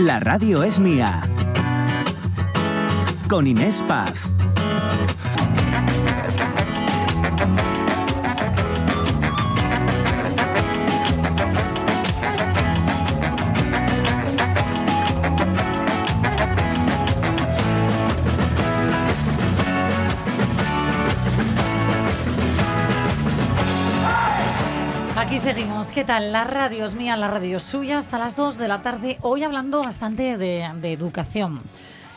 La radio es mía. Con Inés Paz. Seguimos. ¿Qué tal? La radio es mía, la radio es suya, hasta las 2 de la tarde. Hoy hablando bastante de, de educación.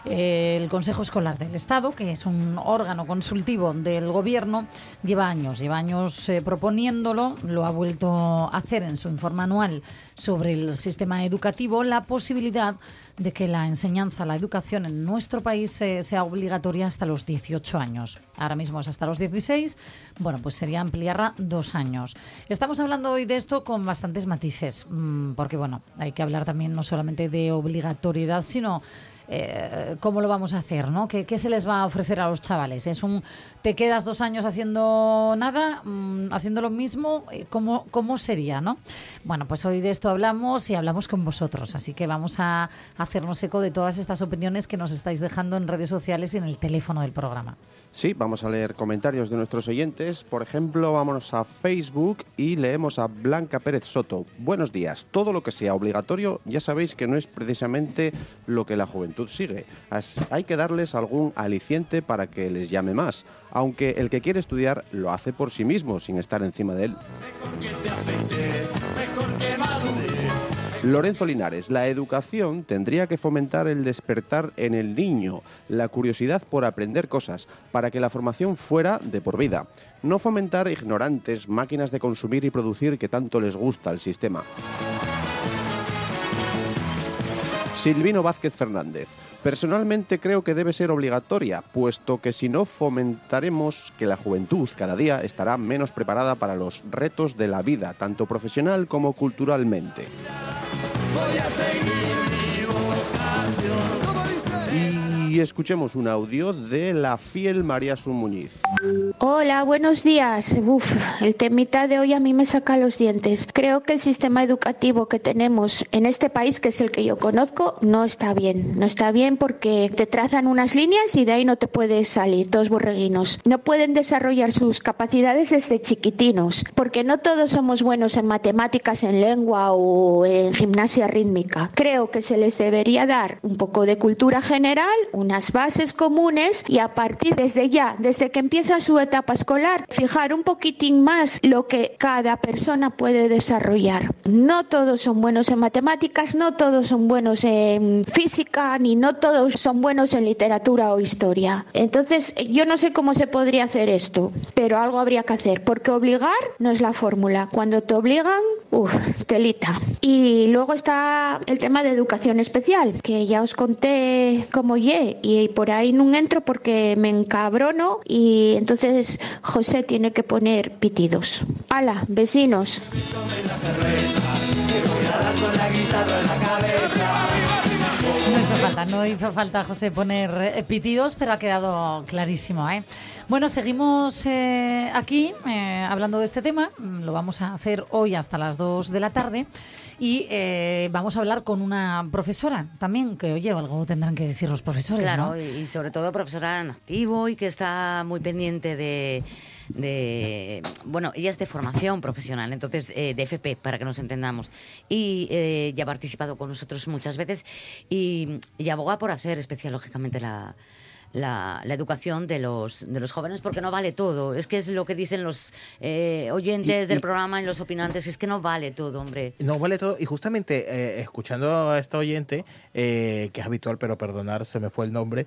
El Consejo Escolar del Estado, que es un órgano consultivo del Gobierno, lleva años, lleva años eh, proponiéndolo, lo ha vuelto a hacer en su informe anual sobre el sistema educativo, la posibilidad de que la enseñanza, la educación en nuestro país eh, sea obligatoria hasta los 18 años. Ahora mismo es hasta los 16, bueno, pues sería ampliarla dos años. Estamos hablando hoy de esto con bastantes matices, mm, porque bueno, hay que hablar también no solamente de obligatoriedad, sino eh, cómo lo vamos a hacer, ¿no? ¿Qué, ¿Qué, se les va a ofrecer a los chavales? ¿Es un te quedas dos años haciendo nada, mmm, haciendo lo mismo? Eh, ¿Cómo, ¿Cómo sería, no? Bueno, pues hoy de esto hablamos y hablamos con vosotros, así que vamos a hacernos eco de todas estas opiniones que nos estáis dejando en redes sociales y en el teléfono del programa. Sí, vamos a leer comentarios de nuestros oyentes. Por ejemplo, vámonos a Facebook y leemos a Blanca Pérez Soto. Buenos días. Todo lo que sea obligatorio ya sabéis que no es precisamente lo que la juventud sigue. Hay que darles algún aliciente para que les llame más, aunque el que quiere estudiar lo hace por sí mismo, sin estar encima de él. Lorenzo Linares, la educación tendría que fomentar el despertar en el niño, la curiosidad por aprender cosas, para que la formación fuera de por vida. No fomentar ignorantes, máquinas de consumir y producir que tanto les gusta al sistema. Silvino Vázquez Fernández. Personalmente creo que debe ser obligatoria, puesto que si no fomentaremos que la juventud cada día estará menos preparada para los retos de la vida, tanto profesional como culturalmente. Voy a seguir mi vocación. Escuchemos un audio de la fiel María Sun Muñiz. Hola, buenos días. Uf, el temita de hoy a mí me saca los dientes. Creo que el sistema educativo que tenemos en este país, que es el que yo conozco, no está bien. No está bien porque te trazan unas líneas y de ahí no te puedes salir, dos borreguinos. No pueden desarrollar sus capacidades desde chiquitinos, porque no todos somos buenos en matemáticas, en lengua o en gimnasia rítmica. Creo que se les debería dar un poco de cultura general, unas bases comunes y a partir desde ya, desde que empieza su etapa escolar, fijar un poquitín más lo que cada persona puede desarrollar. No todos son buenos en matemáticas, no todos son buenos en física, ni no todos son buenos en literatura o historia. Entonces, yo no sé cómo se podría hacer esto, pero algo habría que hacer, porque obligar no es la fórmula. Cuando te obligan, uff, telita. Y luego está el tema de educación especial, que ya os conté cómo ye y por ahí no entro porque me encabrono y entonces José tiene que poner pitidos. ¡Hala, vecinos! No hizo falta, no hizo falta, José, poner eh, pitidos, pero ha quedado clarísimo. ¿eh? Bueno, seguimos eh, aquí eh, hablando de este tema. Lo vamos a hacer hoy hasta las 2 de la tarde. Y eh, vamos a hablar con una profesora también, que oye, algo tendrán que decir los profesores. Claro, ¿no? y sobre todo profesora en activo y que está muy pendiente de, de bueno, ella es de formación profesional, entonces eh, de FP, para que nos entendamos. Y eh, ya ha participado con nosotros muchas veces y, y aboga por hacer especial, lógicamente, la, la, la, educación de los, de los jóvenes, porque no vale todo. Es que es lo que dicen los eh, oyentes y, del y, programa y los opinantes, es que no vale todo, hombre. No vale todo. Y justamente eh, escuchando a esta oyente, eh, que es habitual, pero perdonar, se me fue el nombre.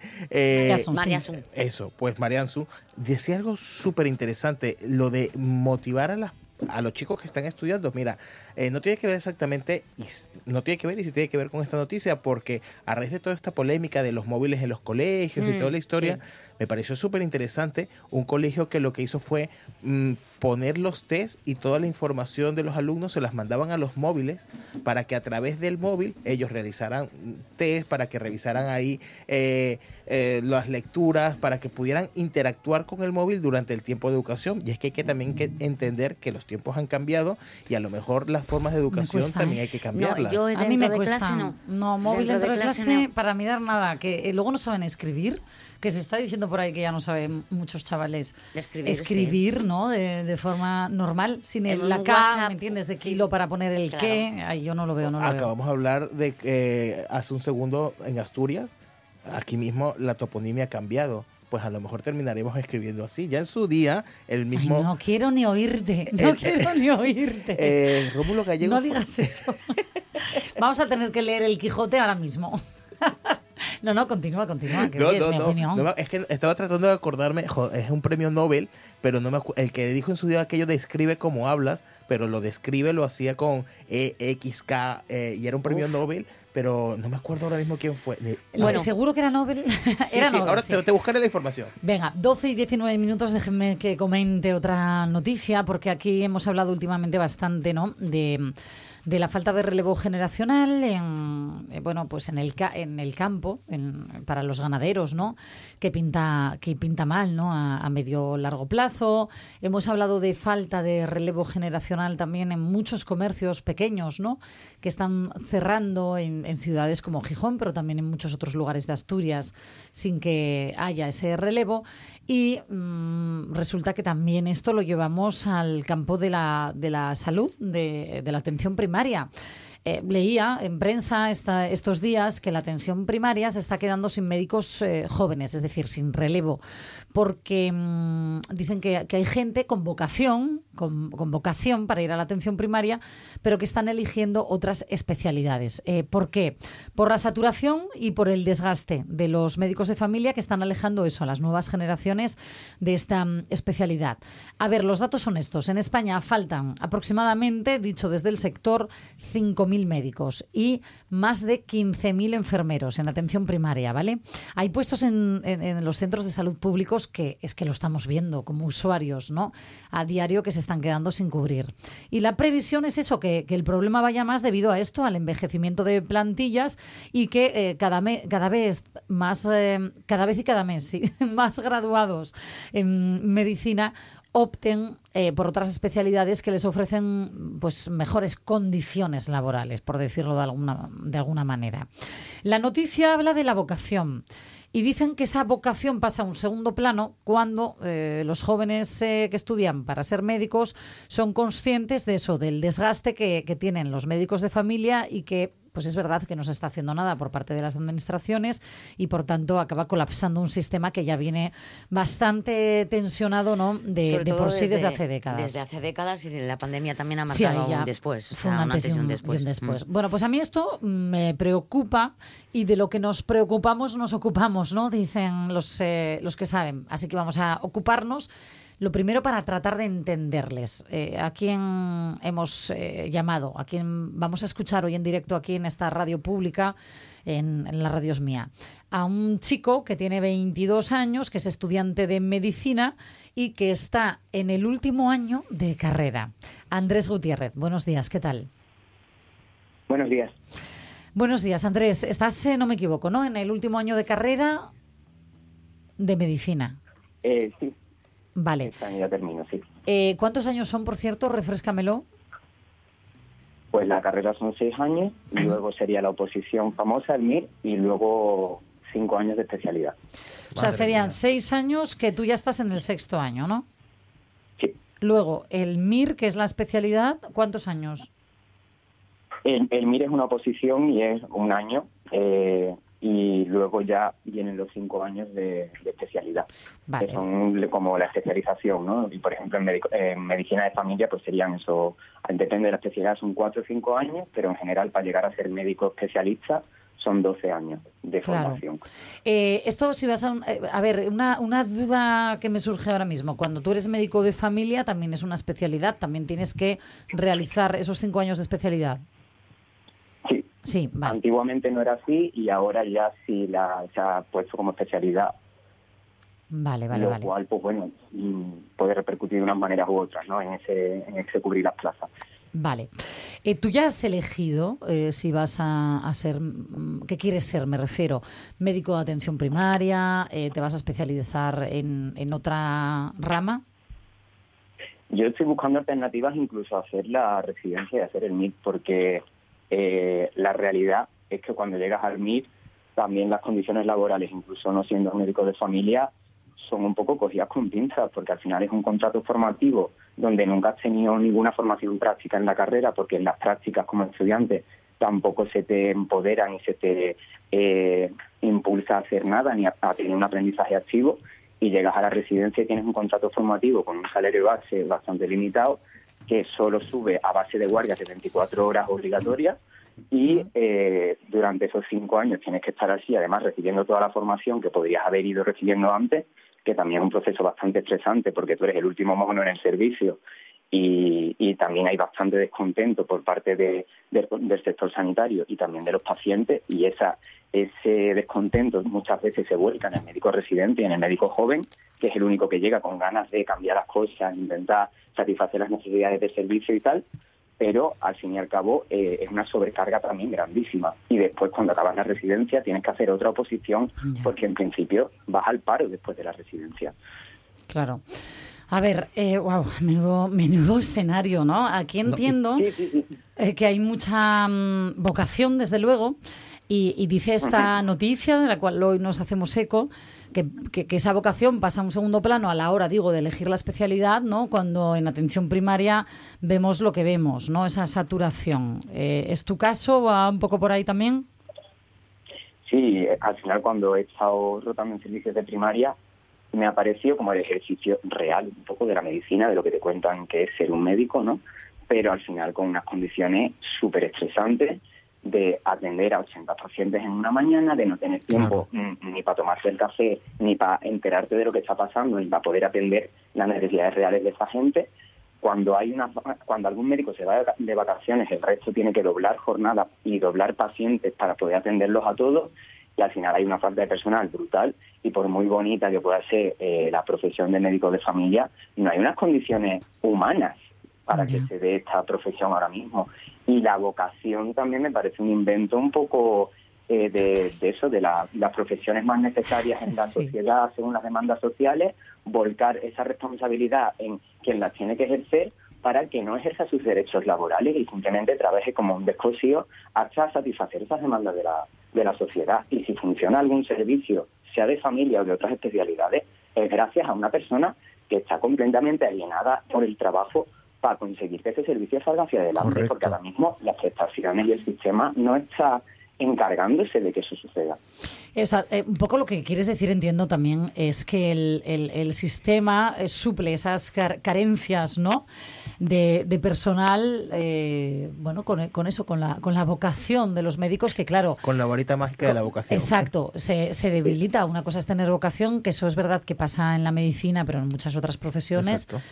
María Sun. Eso, pues Marianzu decía algo súper interesante, lo de motivar a las a los chicos que están estudiando, mira, eh, no tiene que ver exactamente, y no tiene que ver y si tiene que ver con esta noticia, porque a raíz de toda esta polémica de los móviles en los colegios mm, y toda la historia, sí. me pareció súper interesante un colegio que lo que hizo fue mm, poner los test y toda la información de los alumnos se las mandaban a los móviles para que a través del móvil ellos realizaran test, para que revisaran ahí eh, eh, las lecturas, para que pudieran interactuar con el móvil durante el tiempo de educación. Y es que hay que también que entender que los tiempos han cambiado y a lo mejor las formas de educación también hay que cambiarlas. yo A mí me de cuesta. clase, no. no. móvil Dentro dentro, de de clase, clase no. para mirar nada. Que eh, luego no saben escribir. Que se está diciendo por ahí que ya no saben muchos chavales Escribir, escribir, ¿no? De, de forma normal, sin el, En la K, WhatsApp, ¿me entiendes? De sí. kilo para poner el Claro. qué. Ay, yo no lo veo, no lo veo. Acabamos de hablar de que eh, hace un segundo en Asturias, aquí mismo la toponimia ha cambiado. Pues a lo mejor terminaremos escribiendo así. Ya en su día, el Ay, mismo no quiero ni oírte, no Eh, quiero ni oírte. eh, Rómulo Gallego. no fue- digas eso. Vamos a tener que leer el Quijote ahora mismo. no, no, continúa, continúa, que No, es no, mi no, opinión. no es que estaba tratando de acordarme, jo, es un premio Nobel, pero no me el que dijo en su día aquello de escribe como hablas, pero lo describe lo hacía con E, X, K, eh, y era un premio Uf. Nobel, pero no me acuerdo ahora mismo quién fue. Bueno, seguro que era Nobel. sí, era sí, Nobel, ahora sí. Te, te buscaré la información. Venga, 12 y 19 minutos, déjenme que comente otra noticia, porque aquí hemos hablado últimamente bastante, ¿no? De, de la falta de relevo generacional en, eh, bueno, pues en el, en el campo, en- para los ganaderos, ¿no? Que pinta, que pinta mal, ¿no? A, a medio largo plazo. Hemos hablado de falta de relevo generacional también en muchos comercios pequeños, ¿no? Que están cerrando en ciudades como Gijón, pero también en muchos otros lugares de Asturias, sin que haya ese relevo. Y mm, resulta que también esto lo llevamos al campo de la, de la salud, de, de la atención primaria. Eh, leía en prensa esta- estos días que la atención primaria se está quedando sin médicos eh, jóvenes, es decir, sin relevo, porque mm, dicen que, hay gente con vocación, con, vocación para ir a la atención primaria, pero que están eligiendo otras especialidades. Eh, ¿Por qué? Por la saturación y por el desgaste de los médicos de familia que están alejando eso a las nuevas generaciones de esta mm, especialidad. A ver, los datos son estos. En España faltan aproximadamente, dicho desde el sector, 5.000 médicos y más de 15.000 enfermeros en atención primaria, ¿vale? Hay puestos en los centros de salud públicos que es que lo estamos viendo como usuarios, ¿no? A diario que se están quedando sin cubrir. Y la previsión es eso, que, que el problema vaya más debido a esto, al envejecimiento de plantillas y que eh, cada, me- cada vez más, eh, cada vez y cada mes, sí, más graduados en medicina opten eh, por otras especialidades que les ofrecen pues mejores condiciones laborales, por decirlo de alguna, de alguna manera. La noticia habla de la vocación. Y dicen que esa vocación pasa a un segundo plano cuando eh, los jóvenes eh, que estudian para ser médicos son conscientes de eso, del desgaste que, que tienen los médicos de familia y que pues es verdad que no se está haciendo nada por parte de las administraciones y por tanto acaba colapsando un sistema que ya viene bastante tensionado ¿no? de, por sí desde, hace décadas. Desde hace décadas y la pandemia también ha Sí, marcado ya un después. O fue un antes y un, y un después. después. Mm. Bueno, pues a mí esto me preocupa y de lo que nos preocupamos nos ocupamos, ¿no? Dicen los, eh, los que saben. Así que vamos a ocuparnos. Lo primero para tratar de entenderles. Eh, ¿A quién hemos eh, llamado? ¿A quién vamos a escuchar hoy en directo aquí en esta radio pública, en, en la radios mía? A un chico que tiene 22 años, que es estudiante de medicina y que está en el último año de carrera. Andrés Gutiérrez, buenos días, ¿qué tal? Buenos días. Buenos días, Andrés. Estás, eh, no me equivoco, ¿no? En el último año de carrera de medicina. Eh, sí, Vale. este año ya termino, sí. Eh, ¿Cuántos años son, por cierto? Refrescamelo. Pues la carrera son seis años, y luego sería la oposición famosa, el MIR, y luego cinco años de especialidad. O sea, Madre serían mía. seis años que tú ya estás en el sexto año, ¿no? Sí. Luego, el MIR, que es la especialidad, ¿cuántos años? El, el MIR es una oposición y es un año, eh, y luego ya vienen los cinco años de, de especialidad, Vale. que son como la especialización, ¿no? Y por ejemplo, en, medico- en medicina de familia, pues serían eso, depende de la especialidad, son cuatro o cinco años, pero en general para llegar a ser médico especialista son 12 años de Claro. formación. Eh, esto, si vas a... un- eh, a ver, una, una duda que me surge ahora mismo. Cuando tú eres médico de familia, también es una especialidad. También tienes que realizar esos cinco años de especialidad. Sí, Sí, vale. Antiguamente no era así y ahora ya sí la, se ha puesto como especialidad. Vale, vale, lo vale. cual, pues bueno, mm, puede repercutir de unas maneras u otras, ¿no? En ese, en ese cubrir las plazas. Vale. Eh, Tú ya has elegido eh, si vas a, a ser, mm, ¿qué quieres ser? Me refiero, médico de atención primaria, eh, te vas a especializar en, en otra rama. Yo estoy buscando alternativas incluso a hacer la residencia y hacer el MIT, porque eh, la realidad es que cuando llegas al MIT, también las condiciones laborales, incluso no siendo médico de familia, son un poco cogidas con pinzas, porque al final es un contrato formativo donde nunca has tenido ninguna formación práctica en la carrera, porque en las prácticas como estudiante tampoco se te empoderan y se te eh, impulsa a hacer nada ni a, a tener un aprendizaje activo y llegas a la residencia y tienes un contrato formativo con un salario base bastante limitado que solo sube a base de guardias de 24 horas obligatorias y eh, durante esos cinco años tienes que estar así, además recibiendo toda la formación que podrías haber ido recibiendo antes, que también es un proceso bastante estresante porque tú eres el último mono en el servicio y, y también hay bastante descontento por parte de- del- del sector sanitario y también de los pacientes y esa ese descontento muchas veces se vuelca en el médico residente y en el médico joven, que es el único que llega con ganas de cambiar las cosas, intentar satisfacer las necesidades del servicio y tal, pero al fin y al cabo eh, es una sobrecarga también grandísima. Y después cuando acabas la residencia tienes que hacer otra oposición Ya. porque en principio vas al paro después de la residencia. Claro. A ver, eh, wow, menudo, menudo escenario, ¿no? Aquí entiendo Sí, sí, sí. eh, que hay mucha mm, vocación, desde luego, y, y dice esta noticia, de la cual hoy nos hacemos eco, que, que- que esa vocación pasa a un segundo plano a la hora, digo, de elegir la especialidad, ¿no? Cuando en atención primaria vemos lo que vemos, ¿no? Esa saturación. Eh, ¿Es tu caso? ¿Va un poco por ahí también? Sí, al final cuando he estado rotando en servicios de primaria me ha parecido como el ejercicio real un poco de la medicina, de lo que te cuentan que es ser un médico, ¿no? Pero al final con unas condiciones súper estresantes de atender a 80 pacientes en una mañana, de no tener tiempo mm, ni para tomarse el café, ni para enterarte de lo que está pasando, ni para poder atender las necesidades reales de esa gente. Cuando hay una, cuando algún médico se va de- de vacaciones, el resto tiene que doblar jornada y doblar pacientes para poder atenderlos a todos y al final hay una falta de personal brutal y por muy bonita que pueda ser eh, la profesión de médico de familia, no hay unas condiciones humanas para que se dé esta profesión ahora mismo. Y la vocación también me parece un invento un poco eh, de, de eso, de la- las profesiones más necesarias en la Sí. sociedad según las demandas sociales, volcar esa responsabilidad en quien las tiene que ejercer para que no ejerza sus derechos laborales y simplemente trabaje como un descosío hasta satisfacer esas demandas de la, de la sociedad. Y si funciona algún servicio, sea de familia o de otras especialidades, es gracias a una persona que está completamente alienada por el trabajo para conseguir que ese servicio salga hacia adelante, Correcto. porque ahora mismo las prestaciones y el sistema no está encargándose de que eso suceda. Eh, O sea, eh, un poco lo que quieres decir, entiendo también, es que el, el- el sistema eh, suple esas car- carencias, ¿no? De, de personal, eh, bueno, con, con eso, con la, con la vocación de los médicos, que claro, Con la varita mágica de la vocación. Exacto, se, se debilita. Una cosa es tener vocación, que eso es verdad que pasa en la medicina, pero en muchas otras profesiones. Exacto.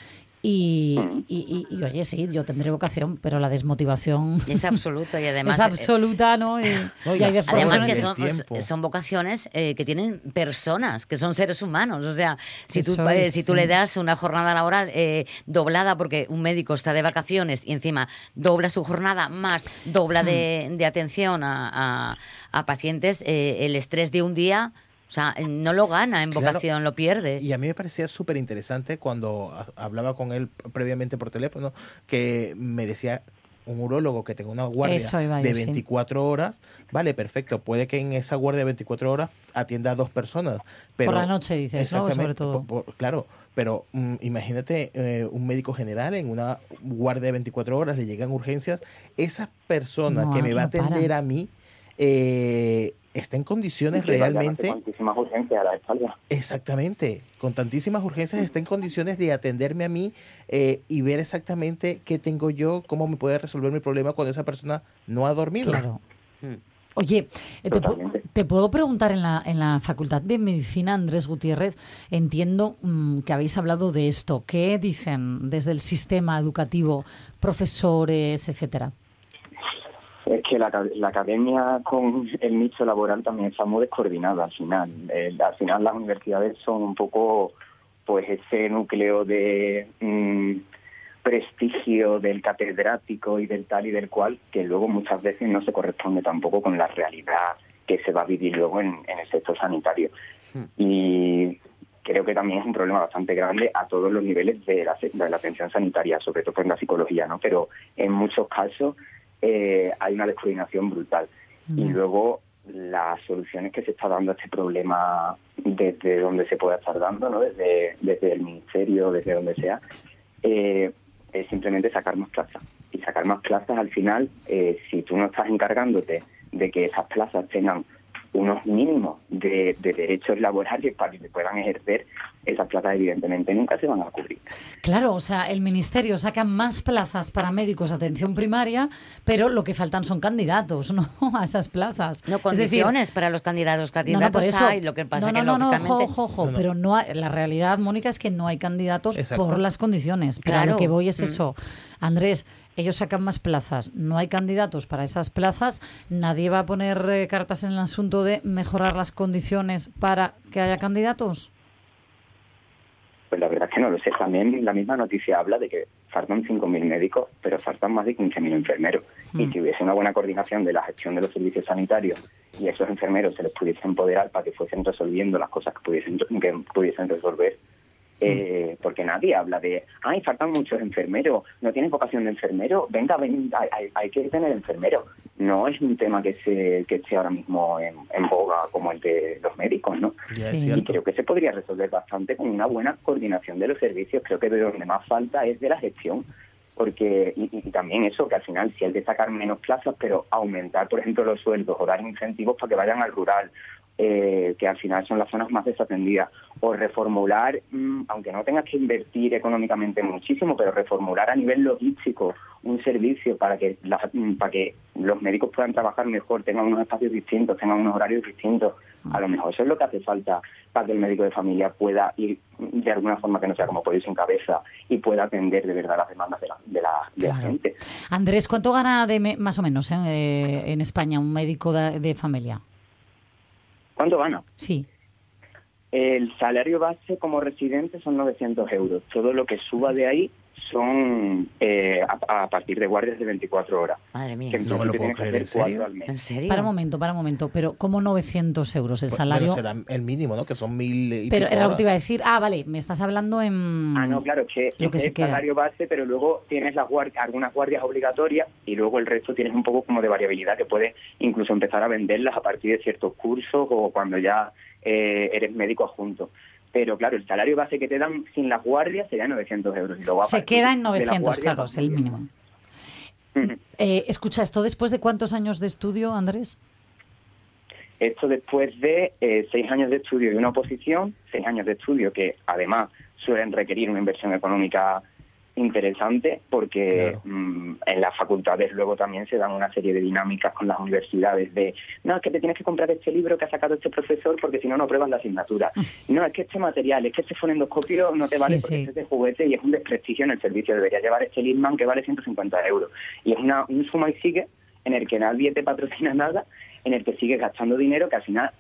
Y, y- y- y, oye, sí, yo tendré vocación, pero la desmotivación Es absoluto y además... es eh, absoluta, ¿no? Y, No, y y hay las de Además que son, vocaciones eh, que tienen personas, que son seres humanos. O sea, si tú, eh, si tú sí. le das una jornada laboral eh, doblada porque un médico está de vacaciones y encima dobla su jornada más dobla de, Hmm. de atención a, a- a pacientes, eh, el estrés de un día... O sea, no lo gana en Claro. vocación, lo pierde. Y a mí me parecía súper interesante cuando hablaba con él previamente por teléfono, que me decía un urólogo que tenga una guardia iba de yo, sí. 24 horas, vale, perfecto, puede que en esa guardia de 24 horas atienda a dos personas. Pero, Por la noche, dices, ¿no? Exactamente, Sobre todo. por- por- claro, pero mm, imagínate eh, un médico general en una guardia de 24 horas, le llegan urgencias, esa persona No, que me va a para. atender a mí eh, está en condiciones realmente... Tantísimas urgencias a la espalda. Exactamente, con tantísimas urgencias está en condiciones de atenderme a mí eh, y ver exactamente qué tengo yo, cómo me puede resolver mi problema cuando esa persona no ha dormido. Claro. Mm. Oye, eh, te puedo preguntar en la, en la Facultad de Medicina, Andrés Gutiérrez, entiendo mm, que habéis hablado de esto. ¿Qué dicen desde el sistema educativo, profesores, etcétera? Es que la, la academia con el nicho laboral también está muy descoordinada al final. El- al final las universidades son un poco pues ese núcleo de mm, prestigio del catedrático y del tal y del cual que luego muchas veces no se corresponde tampoco con la realidad que se va a vivir luego en, en el sector sanitario. Y creo que también es un problema bastante grande a todos los niveles de la, de la atención sanitaria, sobre todo en la psicología, ¿no? Pero en muchos casos eh, hay una descoordinación brutal. Y luego las soluciones que se está dando a este problema desde donde se pueda estar dando, ¿no? desde, desde el ministerio, desde donde sea, eh, es simplemente sacar más plazas. Y sacar más plazas al final, eh, si tú no estás encargándote de que esas plazas tengan unos mínimos de, de derechos laborales para que se puedan ejercer, esas plazas evidentemente nunca se van a cubrir. Claro, o sea, el ministerio saca más plazas para médicos de atención primaria, pero lo que faltan son candidatos, ¿no? A esas plazas. No, Es decir, condiciones para los candidatos. No, no, Candidatos por eso. hay, lo que pasa no, que no, no, lógicamente... ojo, ojo, No, no. pero no hay- la realidad, Mónica, es que no hay candidatos Exacto. por las condiciones. Pero a Claro. lo que voy es Mm. eso. Andrés, ellos sacan más plazas, no hay candidatos para esas plazas, nadie va a poner eh, cartas en el asunto de mejorar las condiciones para que haya candidatos. Pues la verdad es que no lo sé. También la misma noticia habla de que faltan 5.000 médicos, pero faltan más de 15.000 enfermeros. Y Mm. si hubiese una buena coordinación de la gestión de los servicios sanitarios y a esos enfermeros se les pudiese empoderar para que fuesen resolviendo las cosas que pudiesen, que pudiesen resolver, eh, porque nadie habla de, ay, faltan muchos enfermeros, no tienes vocación de enfermero, venga, ven, hay, hay- hay que tener enfermero. No es un tema que, se, que esté ahora mismo en, en boga como el de los médicos, ¿no? Sí. Y creo que se podría resolver bastante con una buena coordinación de los servicios. Creo que de donde más falta es de la gestión. Porque, y, y también eso, que al final si hay que sacar menos plazas, pero aumentar, por ejemplo, los sueldos o dar incentivos para que vayan al rural, eh, que al final son las zonas más desatendidas, o reformular, mm, aunque no tengas que invertir económicamente muchísimo, pero reformular a nivel logístico un servicio para que, la- mm, para que los médicos puedan trabajar mejor, tengan unos espacios distintos, tengan unos horarios distintos. A lo mejor eso es lo que hace falta para que el médico de familia pueda ir de alguna forma que no sea como pollo sin cabeza y pueda atender de verdad las demandas de la, de la, de la gente. Andrés, ¿cuánto gana de más o menos eh, en España un médico de, de familia? ¿Cuánto gana? Sí. El salario base como residente son 900 euros. Todo lo que suba de ahí son eh, a, a partir de guardias de 24 horas. Madre mía. Que en No me lo puedo creer, ¿en hacer serio? cuatro al mes. ¿En serio? Para un momento, para un momento, pero como 900 euros el Pues, salario. bueno, será el mínimo, ¿no? Que son mil y pero pico era lo que te iba a decir. Ah, vale, me estás hablando en. Ah, no, claro, es que, Lo que es el queda. salario base, pero luego tienes las guardias, algunas guardias obligatorias y luego el resto tienes un poco como de variabilidad que puedes incluso empezar a venderlas a partir de ciertos cursos o cuando ya eh, eres médico adjunto. Pero claro, el salario base que te dan sin las guardias sería 900 euros. Y luego Se queda en de las 900, guardias claro, es el mínimo. Eh, escucha, ¿esto después de cuántos años de estudio, Andrés? Esto después de eh, seis años de estudio y una oposición, seis años de estudio que además suelen requerir una inversión económica interesante porque Claro. mm, en las facultades luego también se dan una serie de dinámicas con las universidades de no, es que te tienes que comprar este libro que ha sacado este profesor porque si no, no pruebas la asignatura. No, es que este material, es que este fonendoscopio no te vale sí. porque es de juguete y es un desprestigio en el servicio. Debería llevar este Lindman que vale 150 euros. Y es una, un suma y sigue en el que nadie te patrocina nada, en el que sigues gastando dinero que al final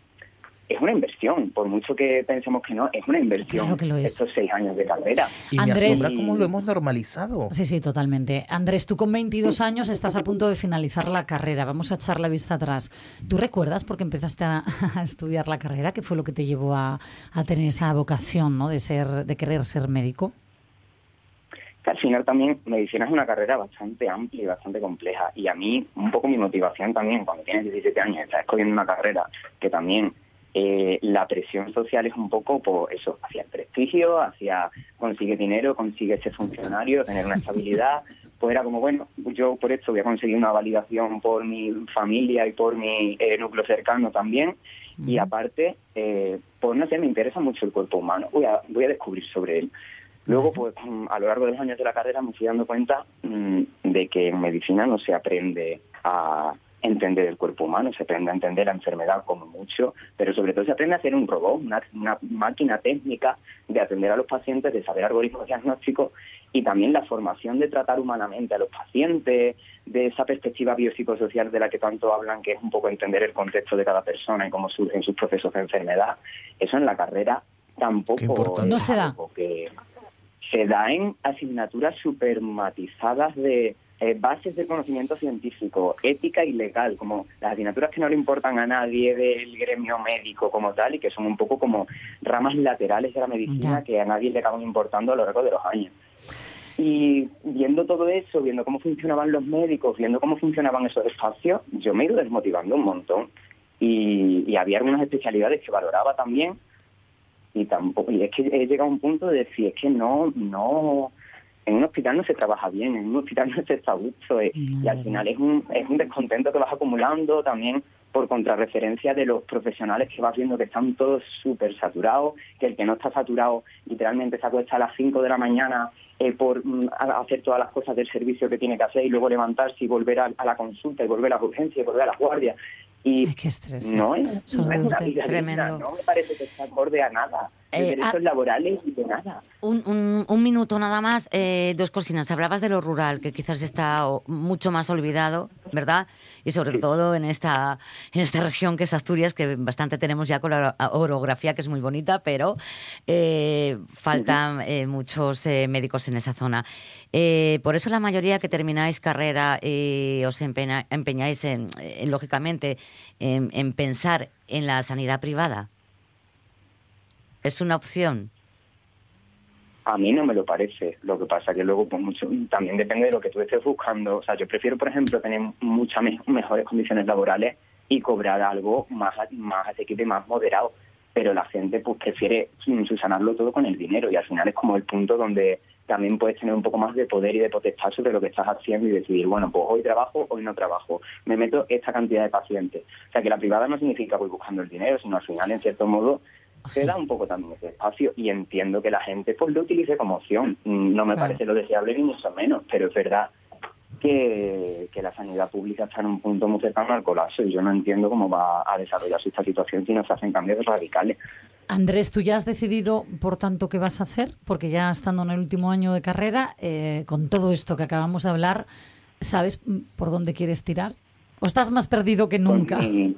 es una inversión, por mucho que pensemos que no, es una inversión Claro que lo es. estos seis años de carrera. Y me Andrés- asombra cómo lo hemos normalizado. Sí, sí, totalmente. Andrés, tú con 22 años estás a punto de finalizar la carrera. Vamos a echar la vista atrás. ¿Tú recuerdas por qué empezaste a, a estudiar la carrera? ¿Qué fue lo que te llevó a, a tener esa vocación, ¿no? De ser, de querer ser médico. Que al final también medicina es una carrera bastante amplia y bastante compleja. Y a mí, un poco mi motivación también, cuando tienes 17 años estás escogiendo una carrera que también eh, la presión social es un poco por eso, hacia el prestigio, hacia consigue dinero, consigue ser funcionario, tener una estabilidad. Pues era como, bueno, yo por esto voy a conseguir una validación por mi familia y por mi eh, núcleo cercano también. Y aparte, eh, pues no sé, me interesa mucho el cuerpo humano. Voy a, voy a descubrir sobre él. Luego, pues mm, a lo largo de los años de la carrera me fui dando cuenta mm, de que en medicina no se aprende a entender el cuerpo humano, se aprende a entender la enfermedad como mucho, pero sobre todo se aprende a hacer un robot, una, una máquina técnica de atender a los pacientes, de saber algoritmos diagnósticos y también la formación de tratar humanamente a los pacientes, de esa perspectiva biopsicosocial de la que tanto hablan, que es un poco entender el contexto de cada persona y cómo surgen sus procesos de enfermedad. Eso en la carrera tampoco no se da. que se da en asignaturas supermatizadas de eh, bases de conocimiento científico, ética y legal, como las asignaturas que no le importan a nadie del gremio médico como tal y que son un poco como ramas laterales de la medicina que a nadie le acaban importando a lo largo de los años. Y viendo todo eso, viendo cómo funcionaban los médicos, viendo cómo funcionaban esos espacios, yo me he ido desmotivando un montón. Y, y había algunas especialidades que valoraba también, y tampoco y es que he llegado a un punto de decir es que no no en un hospital no se trabaja bien, en un hospital no se está a gusto eh, y al final es un, es un descontento que vas acumulando también por contrarreferencia de los profesionales que vas viendo que están todos súper saturados, que el que no está saturado literalmente se acuesta a las 5 de la mañana eh, por mm, hacer todas las cosas del servicio que tiene que hacer y luego levantarse y volver a, la consulta y volver a la urgencia y volver a la guardia. Y no es, no una vida tremendo. no me parece que se acorde a nada de eh, derechos laborales y de nada. Un, un, minuto nada más, eh, dos cocinas. Hablabas de lo rural, que quizás está mucho más olvidado, ¿verdad? Y sobre todo en esta, en esta región que es Asturias, que bastante tenemos ya con la orografía, que es muy bonita, pero eh, faltan muchos médicos en esa zona. por eso la mayoría que termináis carrera os empeñáis, en, lógicamente, en pensar en la sanidad privada. ¿Es una opción? A mí no me lo parece. Lo que pasa que luego pues, mucho, también depende de lo que tú estés buscando. O sea, yo prefiero, por ejemplo, tener muchas mejores condiciones laborales y cobrar algo más, más asequible, más moderado. Pero la gente pues prefiere susanarlo todo con el dinero y al final es como el punto donde también puedes tener un poco más de poder y de potestad sobre lo que estás haciendo y decidir, bueno, pues hoy trabajo, hoy no trabajo, me meto esta cantidad de pacientes. O sea, que la privada no significa voy buscando el dinero, sino al final, en cierto modo, se da un poco también ese espacio y entiendo que la gente pues lo utilice como opción. No me parece lo deseable ni mucho menos, pero es verdad que, que, la sanidad pública está en un punto muy cercano al colapso y yo no entiendo cómo va a desarrollarse esta situación si no se hacen cambios radicales. Andrés, tú ya has decidido, por tanto, qué vas a hacer, porque ya estando en el último año de carrera, eh, con todo esto que acabamos de hablar, ¿sabes por dónde quieres tirar? ¿O estás más perdido que nunca? Pues,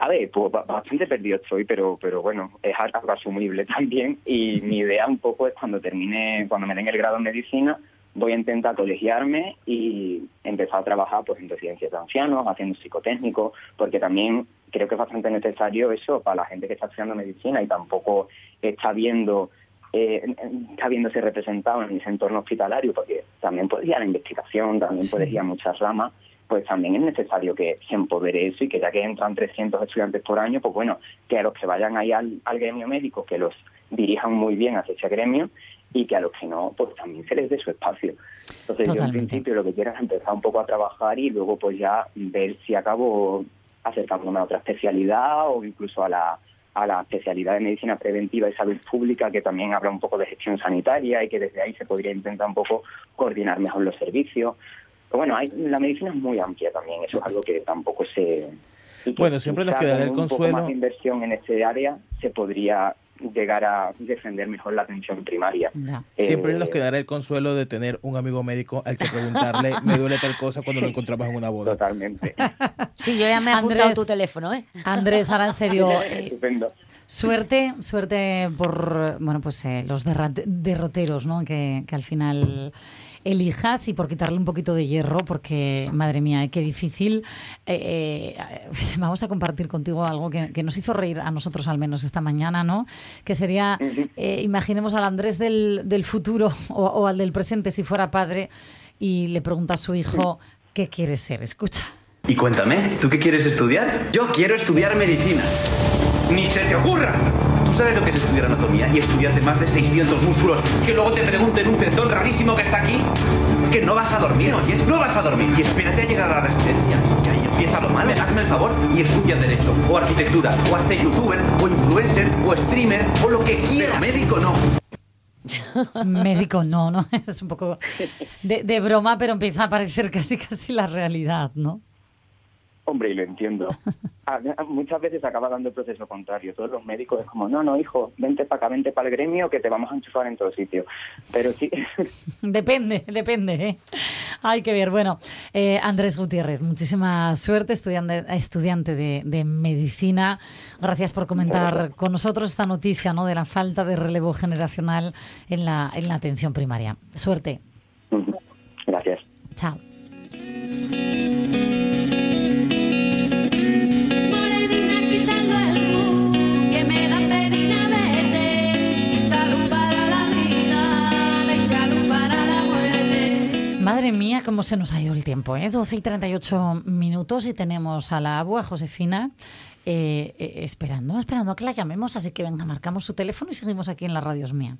a ver, pues bastante perdido estoy, pero pero bueno, es algo asumible también. Y mi idea un poco es cuando termine, cuando me den el grado en medicina, voy a intentar colegiarme y empezar a trabajar pues en residencias de ancianos, haciendo psicotécnico, porque también creo que es bastante necesario eso para la gente que está estudiando medicina y tampoco está viendo eh, está viéndose representado en ese entorno hospitalario, porque también podría la investigación, también podría muchas ramas pues también es necesario que se empodere eso y que ya que entran 300 estudiantes por año, pues bueno, que a los que vayan ahí al, gremio médico, que los dirijan muy bien hacia ese gremio y que a los que no, pues también se les dé su espacio. Entonces yo en principio lo que quiero es empezar un poco a trabajar y luego pues ya ver si acabo acercándome a otra especialidad o incluso a la, a la especialidad de medicina preventiva y salud pública, que también habla un poco de gestión sanitaria y que desde ahí se podría intentar un poco coordinar mejor los servicios bueno, hay, la medicina es muy amplia también, eso es algo que tampoco se... Bueno, siempre nos quedará el consuelo... Un poco más de inversión en este área se podría llegar a defender mejor la atención primaria. Siempre nos eh, quedará el consuelo de tener un amigo médico al que preguntarle, me duele tal cosa cuando lo encontramos en una boda. Totalmente. sí, yo ya me he apuntado tu teléfono, ¿eh? Andrés, ahora en serio... Estupendo. Suerte, suerte por bueno pues eh, los derroteros, ¿no? Que, que al final elijas y por quitarle un poquito de hierro, porque, madre mía, qué difícil. Eh, eh, vamos a compartir contigo algo que, nos hizo reír a nosotros al menos esta mañana, ¿no? Que sería, eh, imaginemos al Andrés del, del futuro o, al del presente si fuera padre y le pregunta a su hijo, ¿qué quiere ser? Escucha. Y cuéntame, ¿tú qué quieres estudiar? Yo quiero estudiar medicina. ¡Ni se te ocurra! ¿Tú sabes lo que es estudiar anatomía y estudiarte más de 600 músculos que luego te pregunten un tendón rarísimo que está aquí? Que no vas a dormir, oyes, no vas a dormir y espérate a llegar a la residencia. Que ahí empieza lo malo, hazme el favor y estudia Derecho, o Arquitectura, o hazte youtuber, o influencer, o streamer, o lo que quieras. médico no. médico no, ¿no? Es un poco de, de broma, pero empieza a parecer casi casi la realidad, ¿no? Hombre, y lo entiendo. Muchas veces acaba dando el proceso contrario. Todos los médicos es como, no, no, hijo, vente para acá, vente para el gremio que te vamos a enchufar en todo sitio. Pero sí, Depende, depende. ¿eh? Hay que ver. Bueno, eh, Andrés Gutiérrez, muchísima suerte, estudiante, estudiante de, de medicina. Gracias por comentar con nosotros esta noticia ¿no? de la falta de relevo generacional en la, en la atención primaria. Suerte. gracias. Chao. Madre mía, cómo se nos ha ido el tiempo, ¿eh? 12 y 38 minutos y tenemos a la abua Josefina eh, eh, esperando, esperando a que la llamemos, así que venga, marcamos su teléfono y seguimos aquí en la radios mía.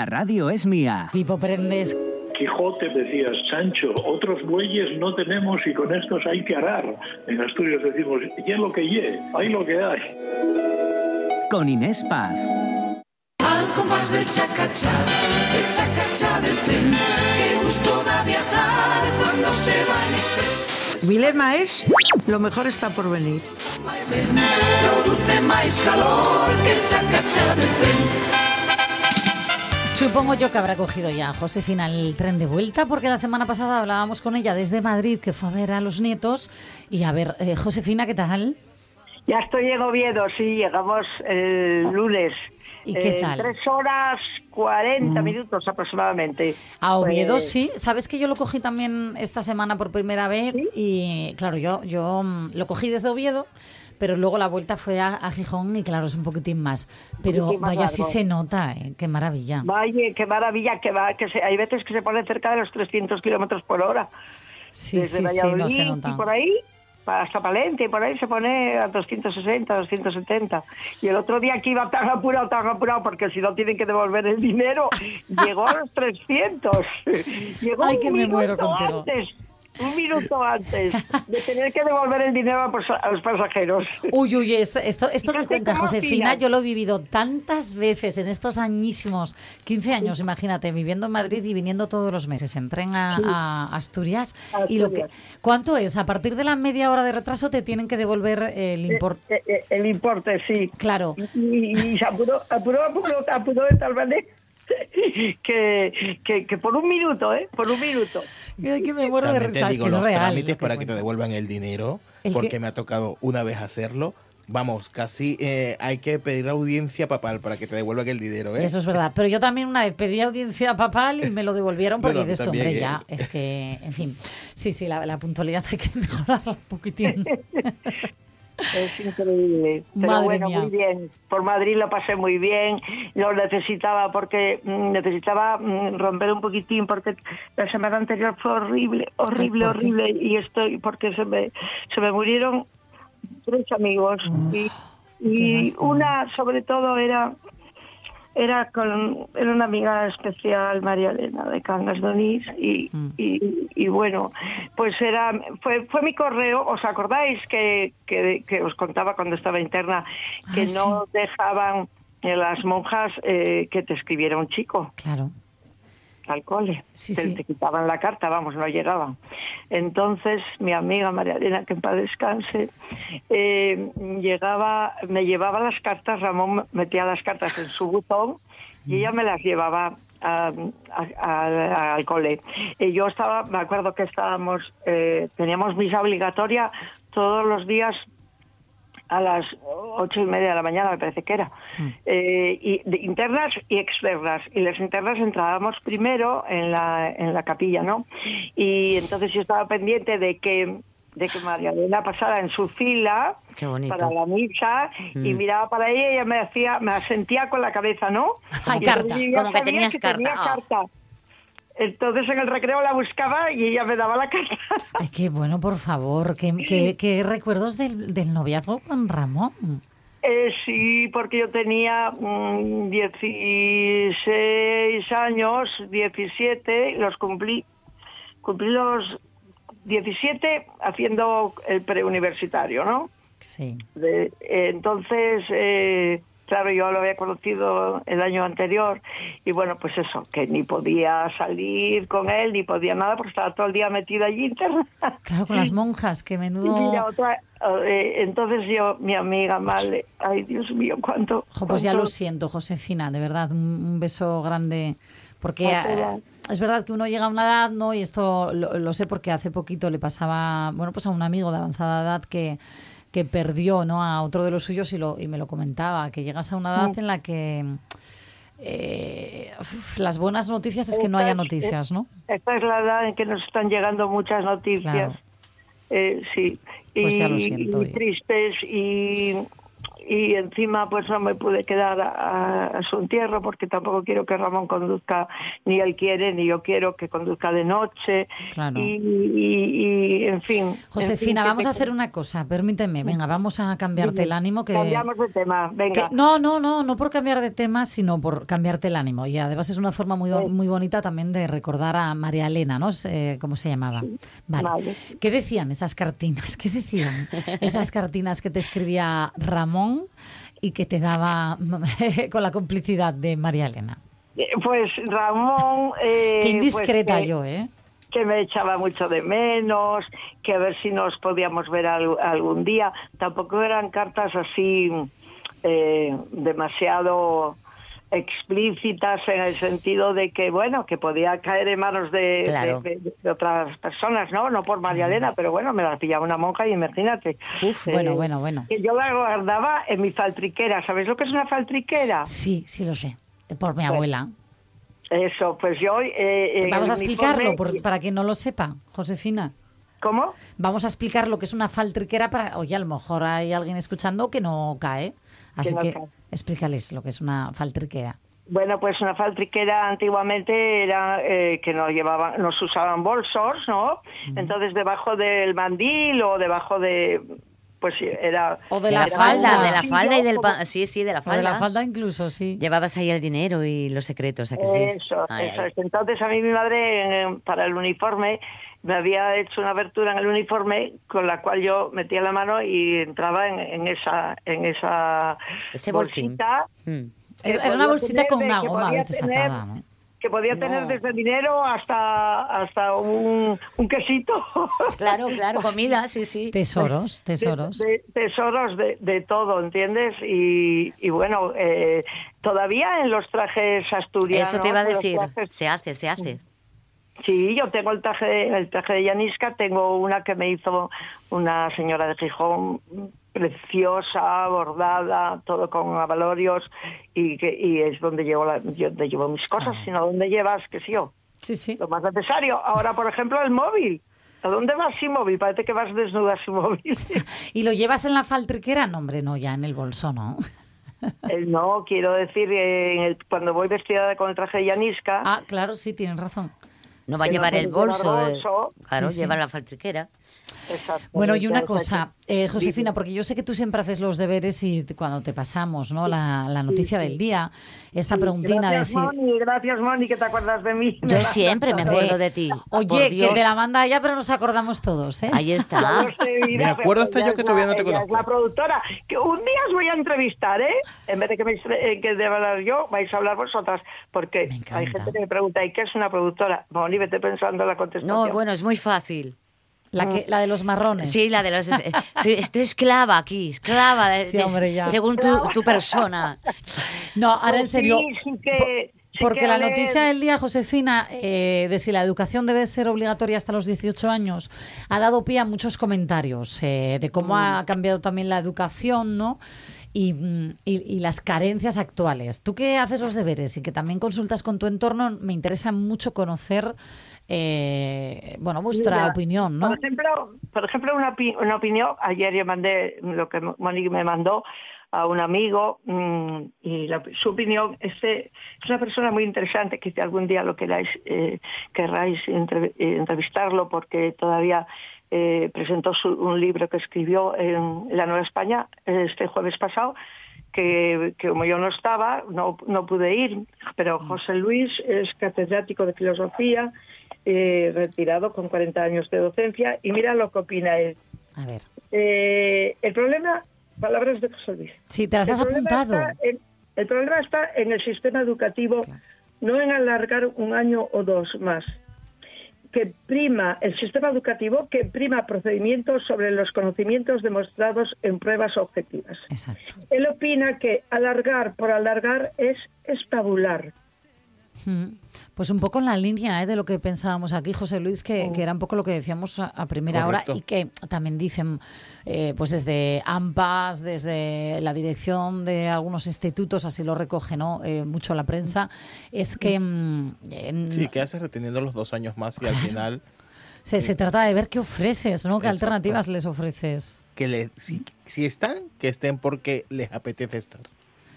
La radio es mía. Pipo Prendes. Quijote decía, Sancho, otros bueyes no tenemos y con estos hay que arar. En Asturias decimos, ye lo que ye, hay lo que hay. Con Inés Paz. Al compás del chacachá, del chacachá del tren, qué gusto da viajar cuando se va en express. Mi lema es, lo mejor está por venir. Produce más calor que el chacachá del tren. Supongo yo que habrá cogido ya Josefina el tren de vuelta, porque la semana pasada hablábamos con ella desde Madrid, que fue a ver a los nietos. Y a ver, eh, Josefina, ¿qué tal? Ya estoy en Oviedo, sí, llegamos el lunes. ¿Y qué En tal? Tres horas 40 minutos aproximadamente. A Oviedo Pues, sí, sabes que yo lo cogí también esta semana por primera vez y claro, yo, yo mm, lo cogí desde Oviedo, pero luego la vuelta fue a, a Gijón y claro, es un poquitín más. Pero poquitín más vaya, sí largo. se nota, ¿eh? qué maravilla. Vaya, qué maravilla que va, que se- hay veces que se pone cerca de los 300 kilómetros por hora. Sí, Desde sí, sí, no Valladolid se y nota. por ahí hasta Palente, y por ahí se pone a 260, 270. Y el otro día que iba tan apurado, tan apurado, porque si no tienen que devolver el dinero, llegó a los 300. Llegó Ay, un que me muero contigo. antes, un minuto antes de tener que devolver el dinero a, los pasajeros. Uy, uy, esto, esto, esto Y que cuenta Josefina, yo lo he vivido tantas veces en estos añísimos, 15 años, imagínate, viviendo en Madrid y viniendo todos los meses en tren a, Sí. a Asturias. Y lo que. ¿Cuánto es? A partir de la media hora de retraso te tienen que devolver el importe. Eh, eh, el importe, sí. Claro. Y, y se apuró, apuró, apuró, apuró de tal manera que, que, que por un minuto, ¿eh? Por un minuto. Ay, que me muero de También te risa, es digo, que es los real. trámites lo que para que te devuelvan el dinero, ¿El porque qué? me ha tocado una vez hacerlo. Vamos, casi eh, hay que pedir audiencia papal para que te devuelvan el dinero, ¿eh? Eso es verdad. Pero yo también una vez pedí audiencia papal y me lo devolvieron No, porque no, tú, también, hombre, ¿eh? ya, es que, en fin. Sí, sí, la, la puntualidad hay que mejorarla un poquitín. Es increíble. Pero Madre bueno, mía. muy bien. Por Madrid lo pasé muy bien. Lo necesitaba porque mm, necesitaba mm, romper un poquitín porque la semana anterior fue horrible, horrible, horrible. Y estoy porque se me, se me murieron tres amigos. y lástima. una, sobre todo, era era con era una amiga especial María Elena de Cangas de Onís y, y, y bueno pues era fue fue mi correo. Os acordáis que, que, que os contaba cuando estaba interna que no dejaban las monjas eh, que te escribiera un chico Claro. Al cole. Sí, te, sí. te quitaban la carta, vamos, no llegaban. Entonces, mi amiga María Elena, que en paz descanse, eh, llegaba, me llevaba las cartas, Ramón metía las cartas en su buzón y ella me las llevaba a- a- a- al cole. Y yo estaba, me acuerdo que estábamos, eh, teníamos misa obligatoria todos los días a las ocho y media de la mañana, me parece que era. Eh, y de internas y externas. Y las internas entrábamos primero en la, en la capilla, ¿no? Y entonces yo estaba pendiente de que de que María Elena pasara en su fila para la misa y Mm. miraba para ella y ella me hacía me asentía con la cabeza, ¿no? Ay, Y carta, como que tenías carta. tenía carta. Entonces en el recreo la buscaba y ella me daba la carta. Ay, qué bueno, por favor. ¿Qué, qué- qué recuerdos del, del noviazgo con Ramón? Eh, sí, porque yo tenía mm, 16 años, 17, los cumplí, cumplí los 17 haciendo el preuniversitario, ¿no? Sí. De- eh, entonces, eh, claro, yo lo había conocido el año anterior y bueno, pues eso, que ni podía salir con él, ni podía nada, porque estaba todo el día metido allí interna. Claro, con las monjas, que Y menudo... mira, otra, eh, entonces yo, mi amiga Male, ay Dios mío, cuánto... Jo, pues ya cuánto- lo siento, Josefina, de verdad, un, un beso grande. Porque eh, es verdad que uno llega a una edad, ¿no? Y esto lo, lo sé porque hace poquito le pasaba, bueno, pues a un amigo de avanzada edad que, que perdió, ¿no? A otro de los suyos y, lo, y me lo comentaba, que llegas a una edad Mm. en la que eh, uf, las buenas noticias es que no haya es- noticias, ¿no? Esta es la edad en que nos están llegando muchas noticias. Claro. Eh, sí. Pues ya lo siento, y- tristes y, y encima pues no me pude quedar a, a su entierro porque tampoco quiero que Ramón conduzca, ni él quiere, ni yo quiero que conduzca de noche. Claro. Y, y- y, en fin. en fin, Josefina, vamos te- a hacer una cosa, permíteme, venga, vamos a cambiarte el ánimo. Que, Cambiamos de tema, venga. que- no, no, no, no por cambiar de tema, sino por cambiarte el ánimo. Y además es una forma muy, muy bonita también de recordar a María Elena, ¿no? Eh, ¿Cómo se llamaba? Vale. Vale. ¿Qué decían esas cartinas? ¿Qué decían esas cartinas que te escribía Ramón y que te daba con la complicidad de María Elena? Eh, Pues Ramón... eh, Qué pues, indiscreta yo, ¿eh? que me echaba mucho de menos, que a ver si nos podíamos ver al- algún día. Tampoco eran cartas así eh, demasiado explícitas en el sentido de que, bueno, que podía caer en manos de, Claro. de- de- de otras personas, ¿no? No por María Elena, pero bueno, me las pillaba una monja y imagínate. Uf, Eh, bueno, bueno, bueno. Que yo la guardaba en mi faltriquera. ¿Sabes lo que es una faltriquera? Sí, sí lo sé. Por mi Pues, abuela. Eso, pues yo... eh, Vamos a explicarlo por- para quien no lo sepa, Josefina. ¿Cómo? Vamos a explicar lo que es una faltriquera para, oye, a lo mejor hay alguien escuchando que no cae. Así no que. Explícales lo que es una faltriquera. Bueno, pues una faltriquera antiguamente era eh, que nos llevaban, nos usaban bolsos, ¿no? Entonces debajo del mandil o debajo de, pues sí, era O de la, falda, de la falda y del... pa- Sí, sí, de la O de falda. la falda incluso, sí. Llevabas ahí el dinero y los secretos, ¿a que sí? Eso, Ay, eso ay. Entonces a mí mi madre para el uniforme me había hecho una abertura en el uniforme con la cual yo metía la mano y entraba en, en esa en esa Ese bolsita Mm. que Era una bolsita tener con una que goma a podía veces tener- atada, ¿no? que podía tener No. desde dinero hasta hasta un, un quesito. Claro, claro, comida, sí, sí. Tesoros, tesoros. De, de- tesoros de, de todo, ¿entiendes? Y, y bueno, eh, todavía en los trajes asturianos. Eso te iba a decir. trajes- Se hace, se hace. Sí, yo tengo el traje, el traje de Yanisca, tengo una que me hizo una señora de Gijón preciosa, bordada, todo con avalorios y que y es donde llevo la, donde llevo mis cosas, Ah. sino donde llevas, que sí yo, Sí, sí. lo más necesario. Ahora, por ejemplo, el móvil. ¿A dónde vas sin móvil? Parece que vas desnuda sin móvil. ¿Y lo llevas en la faltriquera? No, hombre, no, ya en el bolso, ¿no? Eh, no, quiero decir, eh, en el- cuando voy vestida con el traje de Yanisca, Ah, claro, sí, tienes razón. No va a llevar el bolso. de-. Claro, lleva la faltriquera. Bueno, y una cosa, eh, Josefina, porque yo sé que tú siempre haces los deberes y cuando te pasamos ¿no? la, la noticia del día, esta preguntina de Gracias, si... Moni, gracias, Moni, que te acuerdas de mí. Yo siempre me acuerdo de ti. Oye, que te la manda ella, pero nos acordamos todos, ¿eh? Ahí está. lo sé, mira, Me acuerdo hasta yo que todavía no te conozco. La productora. Que un día os voy a entrevistar, ¿eh? En vez de que, me, eh, que deba hablar yo, vais a hablar vosotras. Porque hay gente que me pregunta, ¿y qué es una productora? Moni, vete pensando en la contestación. No, bueno, es muy fácil. La, que, la de los marrones. Sí, la de los... eh, Soy, estoy esclava aquí, esclava, de- Sí, hombre, ya. según tu, tu persona. No, ahora en serio. que- Porque que la noticia del día, Josefina, eh, de si la educación debe ser obligatoria hasta los 18 años, ha dado pie a muchos comentarios eh, de cómo ha cambiado también la educación, ¿no? Y, mm, y- y las carencias actuales. Tú que haces los deberes y que también consultas con tu entorno, me interesa mucho conocer, eh, bueno, vuestra Mira, opinión, ¿no? Por ejemplo, por ejemplo una, opi- una opinión, ayer yo mandé lo que Moni me mandó a un amigo mm, y la- su opinión este, es una persona muy interesante que si algún día lo queráis, eh, querráis entre- eh, entrevistarlo porque todavía eh, presentó su- un libro que escribió en La Nueva España este jueves pasado que, que como yo no estaba, no, no pude ir, pero José Luis es catedrático de filosofía, eh, retirado con 40 años de docencia, y mira lo que opina él. A ver. Eh, el problema, palabras de José Luis. Sí, te las El has apuntado. en- el problema está en el sistema educativo, no en alargar un año o dos más. Que prima el sistema educativo que prima procedimientos sobre los conocimientos demostrados en pruebas objetivas. Él opina que alargar por alargar es estabular. Mm. Pues un poco en la línea ¿eh? de lo que pensábamos aquí, José Luis, que, que era un poco lo que decíamos a, a primera Correcto. hora y que también dicen, eh, pues desde AMPAS, desde la dirección de algunos institutos, así lo recoge ¿no? Eh, mucho la prensa, es que mm, en- Sí, ¿qué haces reteniendo los dos años más y al final se, se trata de ver qué ofreces, ¿no? qué Exacto. alternativas les ofreces. que le, si, si están, que estén porque les apetece estar?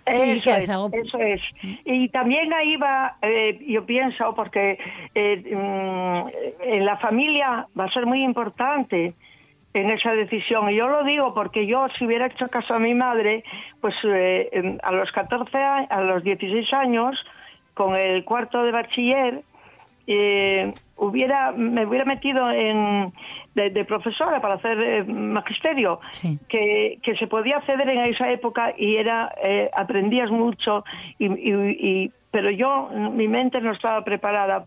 Sí, eso, es, es algo- eso es. Y también ahí va, eh, yo pienso, porque eh, mm, en la familia va a ser muy importante en esa decisión. Y yo lo digo porque yo, si hubiera hecho caso a mi madre, pues eh, em, a los 14, a, a los 16 años, con el cuarto de bachiller, eh, hubiera me hubiera metido en de, de profesora para hacer eh, magisterio que, que se podía acceder en esa época y era eh, aprendías mucho y, y- y- pero yo mi mente no estaba preparada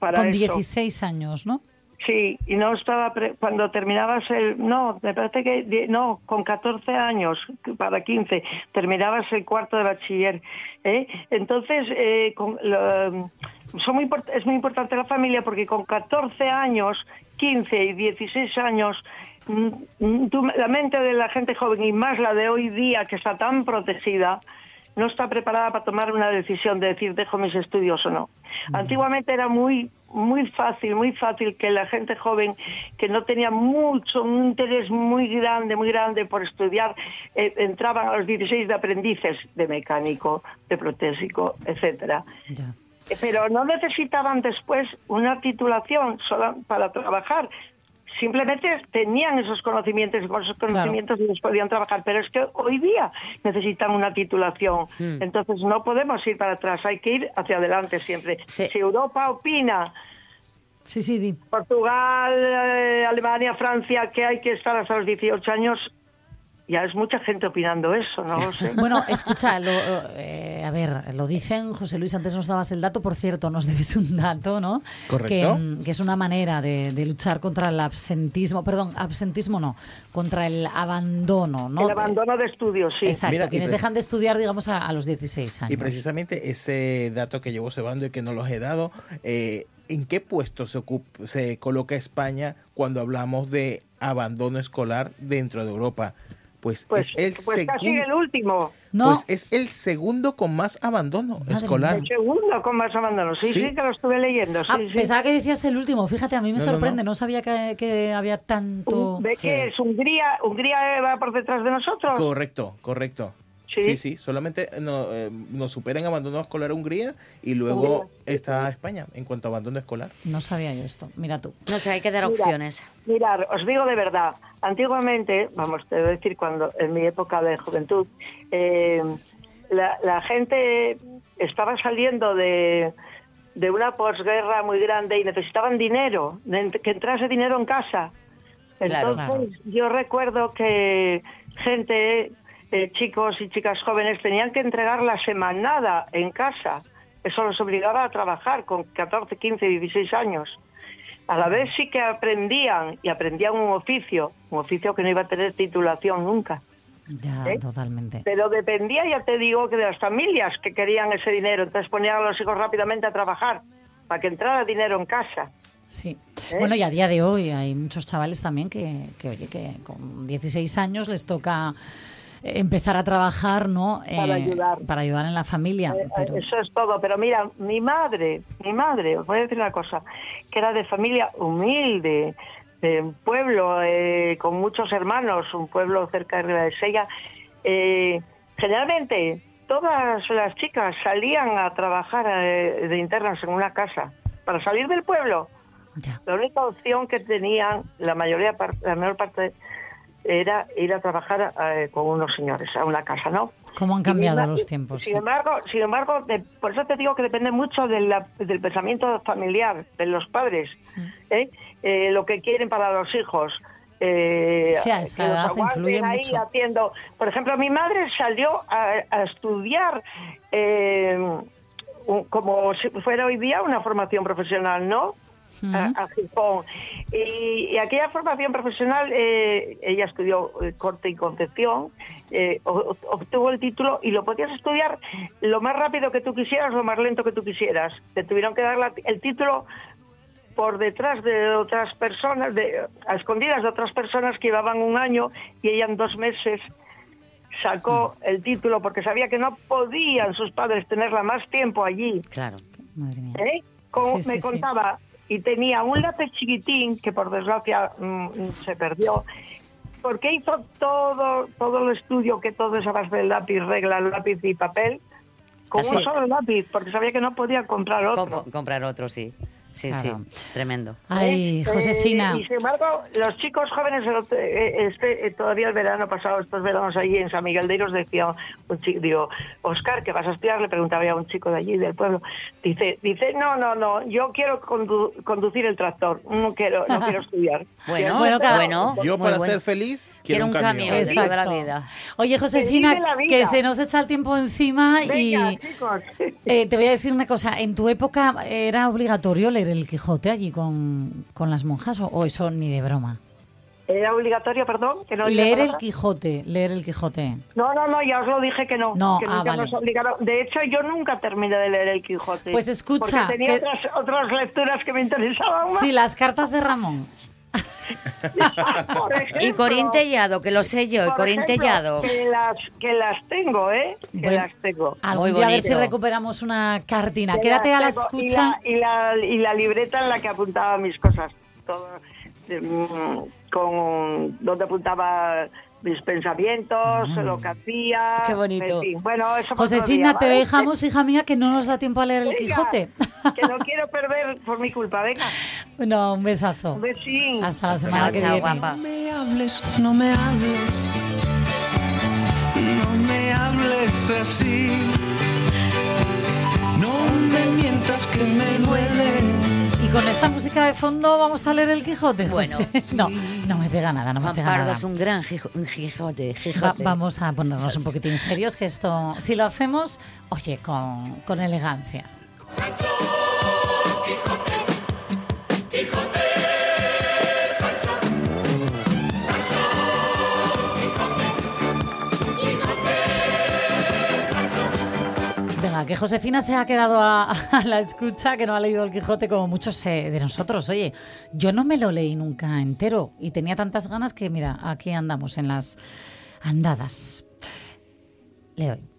para Con eso. 16 años, ¿no? Sí, y no estaba pre- cuando terminabas el no, me parece que no, con 14 años para 15 terminabas el cuarto de bachiller, ¿eh? Entonces eh, con lo- son muy import- es muy importante la familia porque con 14 años, 15 y 16 años mm, mm, la mente de la gente joven y más la de hoy día que está tan protegida no está preparada para tomar una decisión de decir dejo mis estudios o no. Antiguamente era muy muy fácil, muy fácil que la gente joven que no tenía mucho, un interés muy grande, muy grande por estudiar, eh, entraban a los 16 de aprendices de mecánico, de protésico, etcétera. Pero no necesitaban después una titulación sola para trabajar. Simplemente tenían esos conocimientos y con esos conocimientos ellos podían trabajar. Pero es que hoy día necesitan una titulación. Hmm. Entonces no podemos ir para atrás, hay que ir hacia adelante siempre. Si Europa opina, Sí, sí, di. Portugal, eh, Alemania, Francia, que hay que estar hasta los 18 años, ya es mucha gente opinando eso, no lo sé. Bueno, escucha, lo, eh, a ver, lo dicen, José Luis, antes nos dabas el dato, por cierto, nos debes un dato, ¿no? Correcto. Que, mm, que es una manera de, de luchar contra el absentismo, perdón, absentismo no, contra el abandono, ¿no? El abandono de estudios, sí. Exacto, Mira, quienes dejan de estudiar, digamos, a, a los 16 años. Y precisamente ese dato que llevo cebando y que no los he dado, eh, ¿en qué puesto se, ocup- se coloca España cuando hablamos de abandono escolar dentro de Europa? Pues, Pues, es el pues casi segundo. el último. Pues es el segundo con más abandono escolar. El segundo con más abandono. Sí, sí, Sí. que lo estuve leyendo. Sí, Ah, sí. pensaba que decías el último, fíjate, a mí me No, no, sorprende, no, sabía que, que había tanto... ¿Ve que es Hungría? ¿Hungría va por detrás de nosotros? Correcto, correcto. Sí, sí, solamente no, eh, nos supera en abandono escolar Hungría y luego Hungría. está España en cuanto a abandono escolar. No sabía yo esto. Mira tú. No sé, hay que dar Mira, opciones. Mirad, os digo de verdad, antiguamente, vamos, te voy a decir cuando, en mi época de juventud, eh, la, la gente estaba saliendo de, de una posguerra muy grande y necesitaban dinero, que entrase dinero en casa. Claro. Entonces, yo recuerdo que gente, eh, chicos y chicas jóvenes, tenían que entregar la semanada en casa. Eso los obligaba a trabajar con 14, 15, 16 años. A la vez sí que aprendían y aprendían un oficio, un oficio que no iba a tener titulación nunca. Ya, ¿Eh? totalmente. Pero dependía, ya te digo, que de las familias que querían ese dinero. Entonces ponían a los hijos rápidamente a trabajar para que entrara dinero en casa. Sí. ¿Eh? Bueno, y a día de hoy hay muchos chavales también que, que, oye, que con 16 años les toca empezar a trabajar, ¿no? Para Eh, ayudar. Para ayudar en la familia. Eh, pero- Eso es todo. Pero mira, mi madre, mi madre, os voy a decir una cosa, que era de familia humilde, de un pueblo eh, con muchos hermanos, un pueblo cerca de Sella. Eh, generalmente todas las chicas salían a trabajar eh, de internas en una casa para salir del pueblo. La única opción que tenían la mayoría, la mayor parte era ir a trabajar eh, con unos señores a una casa, ¿no? ¿Cómo han cambiado los tiempos? Sin sí. embargo, sin embargo, de- por eso te digo que depende mucho de la- del pensamiento familiar, de los padres, Mm. ¿eh? Eh, lo que quieren para los hijos. Eh, Sí, a esa edad influye ahí mucho. haciendo. Por ejemplo, mi madre salió a, a estudiar eh, un- como si fuera hoy día una formación profesional, ¿no? A, a Gijón. Y, y aquella formación profesional, eh, ella estudió eh, corte y concepción, eh, obtuvo el título y lo podías estudiar lo más rápido que tú quisieras, lo más lento que tú quisieras. Te tuvieron que dar la- el título por detrás de otras personas, de, a escondidas de otras personas que llevaban un año y ella en dos meses sacó el título porque sabía que no podían sus padres tenerla más tiempo allí. Claro. Madre mía. ¿eh? Como Sí, me sí, sí. Y tenía un lápiz chiquitín que por desgracia mm, se perdió. Porque hizo todo, todo el estudio que todo es a base del lápiz, regla, lápiz y papel, con Así. un solo lápiz, porque sabía que no podía comprar otro. Com- comprar otro, sí. Sí, Claro. sí. Tremendo. Ay, ¿eh? Josefina. Eh, y sin embargo, los chicos jóvenes, otro- eh, este, eh, todavía el verano pasado, estos veranos allí en San Miguel de Iros, decía un chico, digo, Oscar, ¿qué vas a estudiar? Le preguntaba a un chico de allí, del pueblo. Dice, dice no, no, no, yo quiero condu- conducir el tractor, no quiero, no quiero estudiar. Bueno, Bueno, cada- bueno. Yo Muy para bueno. ser feliz Quiero quiero, un camión. camión. de toda la vida. Oye, Josefina, vive la vida. que se nos echa el tiempo encima y Venga, chicos. eh, te voy a decir una cosa. ¿En tu época era obligatorio leer el Quijote allí con, con las monjas o, o eso ni de broma? Era obligatorio, perdón, que no leer el. Quijote, leer el Quijote. No, no, no, ya os lo dije que no. No, que ah, vale. nos obligaron. De hecho, yo nunca terminé de leer el Quijote. Pues escucha, Porque tenía que- otras, otras lecturas que me interesaban más. Sí, las cartas de Ramón. Ejemplo, Y Corín Tellado, que lo sé yo, y por Corín ejemplo, Tellado. Que las, que las tengo, ¿eh? Que Bueno, las tengo. Muy a ver si recuperamos una cartina. Que Quédate a la escucha. Y la, y, la, y la libreta en la que apuntaba mis cosas. Todo, mm, con donde apuntaba mis pensamientos, lo que hacía. Qué bonito. en fin. Bueno, eso Josefina, día, te ¿vale? dejamos, hija mía, que no nos da tiempo a leer el Quijote. Que no quiero perder por mi culpa. Venga, No, un besazo. un besín. Hasta la semana Chao, que chao, viene. guapa. me hables, no me hables, no me hables así, no me mientas que me duele. Con esta música de fondo vamos a leer el Quijote. Bueno, José. no, no me pega nada, no me Juan pega Pardo nada. es un gran Quijote. Va- Quijote. vamos a ponernos un poquitín serios, que esto, si lo hacemos, oye, con, con elegancia. Que Josefina se ha quedado a, a la escucha, que no ha leído el Quijote como muchos eh, de nosotros. Oye, yo no me lo leí nunca entero y tenía tantas ganas que, mira, aquí andamos en las andadas. Le doy.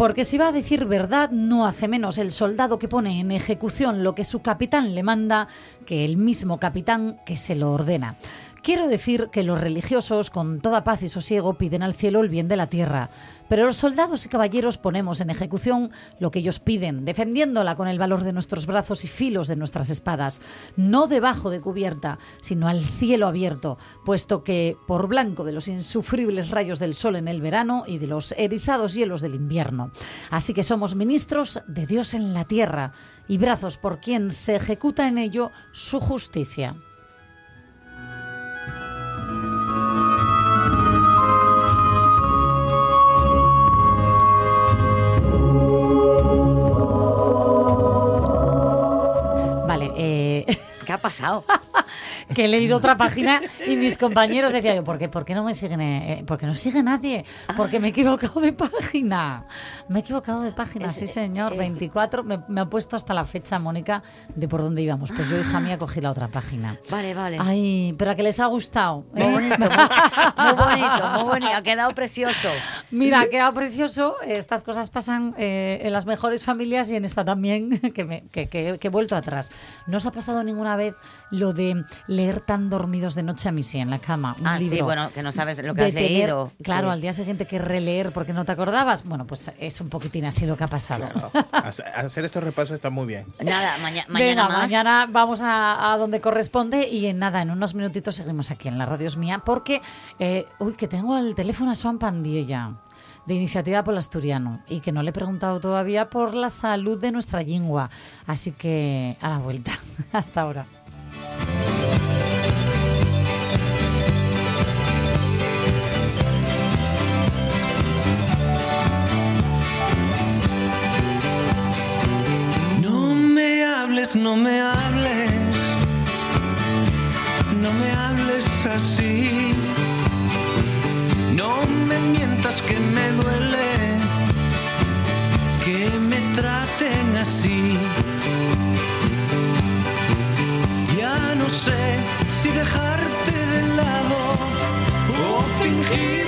Porque si va a decir verdad, no hace menos el soldado que pone en ejecución lo que su capitán le manda que el mismo capitán que se lo ordena. Quiero decir que los religiosos, con toda paz y sosiego, piden al cielo el bien de la tierra. Pero los soldados y caballeros ponemos en ejecución lo que ellos piden, defendiéndola con el valor de nuestros brazos y filos de nuestras espadas, no debajo de cubierta, sino al cielo abierto, puesto que por blanco de los insufribles rayos del sol en el verano y de los erizados hielos del invierno. Así que somos ministros de Dios en la tierra y brazos por quien se ejecuta en ello su justicia. Vale, eh... ¿Qué ha pasado? que he leído otra página y mis compañeros decían, yo, ¿por qué, por qué no me siguen? eh, porque no sigue nadie, porque me he equivocado de página. Me he equivocado de página, sí señor, 24, me, me ha puesto hasta la fecha, Mónica, de por dónde íbamos. Pues yo, hija mía, cogí la otra página. Vale, vale. Ay, pero a que les ha gustado. Muy ¿eh? bonito, muy, muy bonito, muy bonito. Ha quedado precioso. Mira, ha quedado precioso. Estas cosas pasan eh, en las mejores familias y en esta también, que, me- que- que- que he vuelto atrás. ¿No os ha pasado ninguna vez lo de leer tan dormidos de noche a mí sí en la cama? Un Ah, sí, bueno, que no sabes lo que has tener, leído. Claro, Sí. al día siguiente que releer porque no te acordabas. Bueno, pues es un poquitín así lo que ha pasado. Hace- Hacer estos repasos está muy bien. Nada, maña- mañana Venga, más. mañana vamos a, a donde corresponde y en nada, en unos minutitos seguimos aquí en la radio es mía porque, eh, uy, que tengo el teléfono a Joan Pandiella de Iniciativa por el Asturiano y que no le he preguntado todavía por la salud de nuestra lengua. Así que a la vuelta. Hasta ahora. No me hables, no me hables, no me hables así. No me mientas que me duele que me traten así. Ya no sé si dejarte de lado o fingir